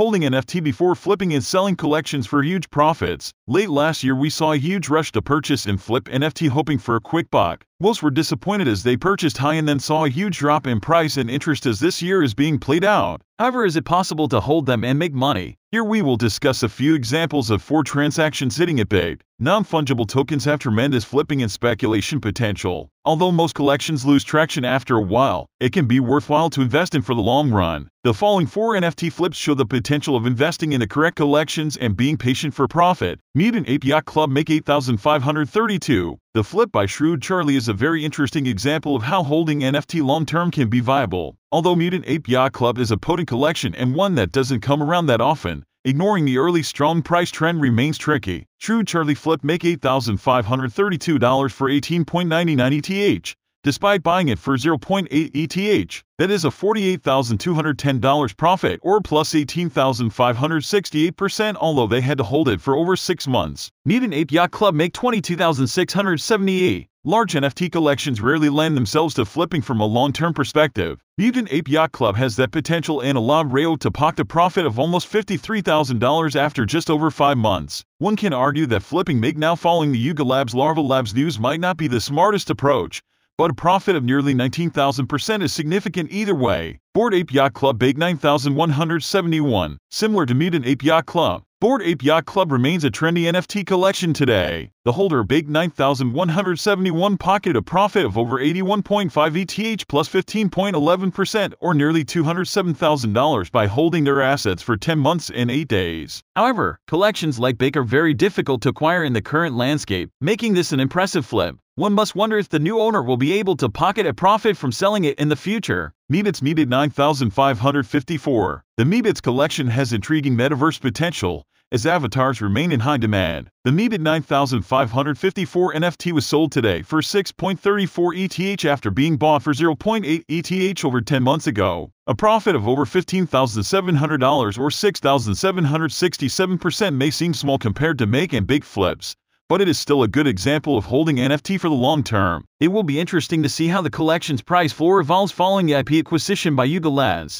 holding NFT before flipping and selling collections for huge profits. Late last year, we saw a huge rush to purchase and flip NFT hoping for a quick buck. Most were disappointed as they purchased high and then saw a huge drop in price and interest as this year is being played out. However, is it possible to hold them and make money? Here we will discuss a few examples of four transactions hitting it big. Non-fungible tokens have tremendous flipping and speculation potential. Although most collections lose traction after a while, it can be worthwhile to invest in for the long run. The following four NFT flips show the potential of investing in the correct collections and being patient for profit. Meet Mutant Ape Yacht Club make 8,532. The flip by Shrewd Charlie is a very interesting example of how holding NFT long term can be viable. Although Mutant Ape Yacht Club is a potent collection and one that doesn't come around that often, ignoring the early strong price trend remains tricky. True Charlie Flip make $8,532 for 18.99 ETH despite buying it for 0.8 ETH. That is a $48,210 profit or plus 18,568% although they had to hold it for over 6 months. Mutant Ape Yacht Club make 22,678. Large NFT collections rarely lend themselves to flipping from a long-term perspective. Mutant Ape Yacht Club has that potential and allowed Rayo to pocket a profit of almost $53,000 after just over 5 months. One can argue that flipping make now following the Yuga Labs Larva Labs news might not be the smartest approach, but a profit of nearly 19,000% is significant either way. Bored Ape Yacht Club Big 9,171. Similar to Mutant Ape Yacht Club, Bored Ape Yacht Club remains a trendy NFT collection today. The holder Big 9,171 pocketed a profit of over 81.5 ETH plus 15.11% or nearly $207,000 by holding their assets for 10 months and 8 days. However, collections like Big are very difficult to acquire in the current landscape, making this an impressive flip. One must wonder if the new owner will be able to pocket a profit from selling it in the future. Meebits Meebit 9554. The Meebits collection has intriguing metaverse potential as avatars remain in high demand. The Meebit 9554 NFT was sold today for 6.34 ETH after being bought for 0.8 ETH over 10 months ago. A profit of over $15,700 or 6,767% may seem small compared to make and big flips, but it is still a good example of holding NFT for the long term. It will be interesting to see how the collection's price floor evolves following the IP acquisition by Yuga Labs.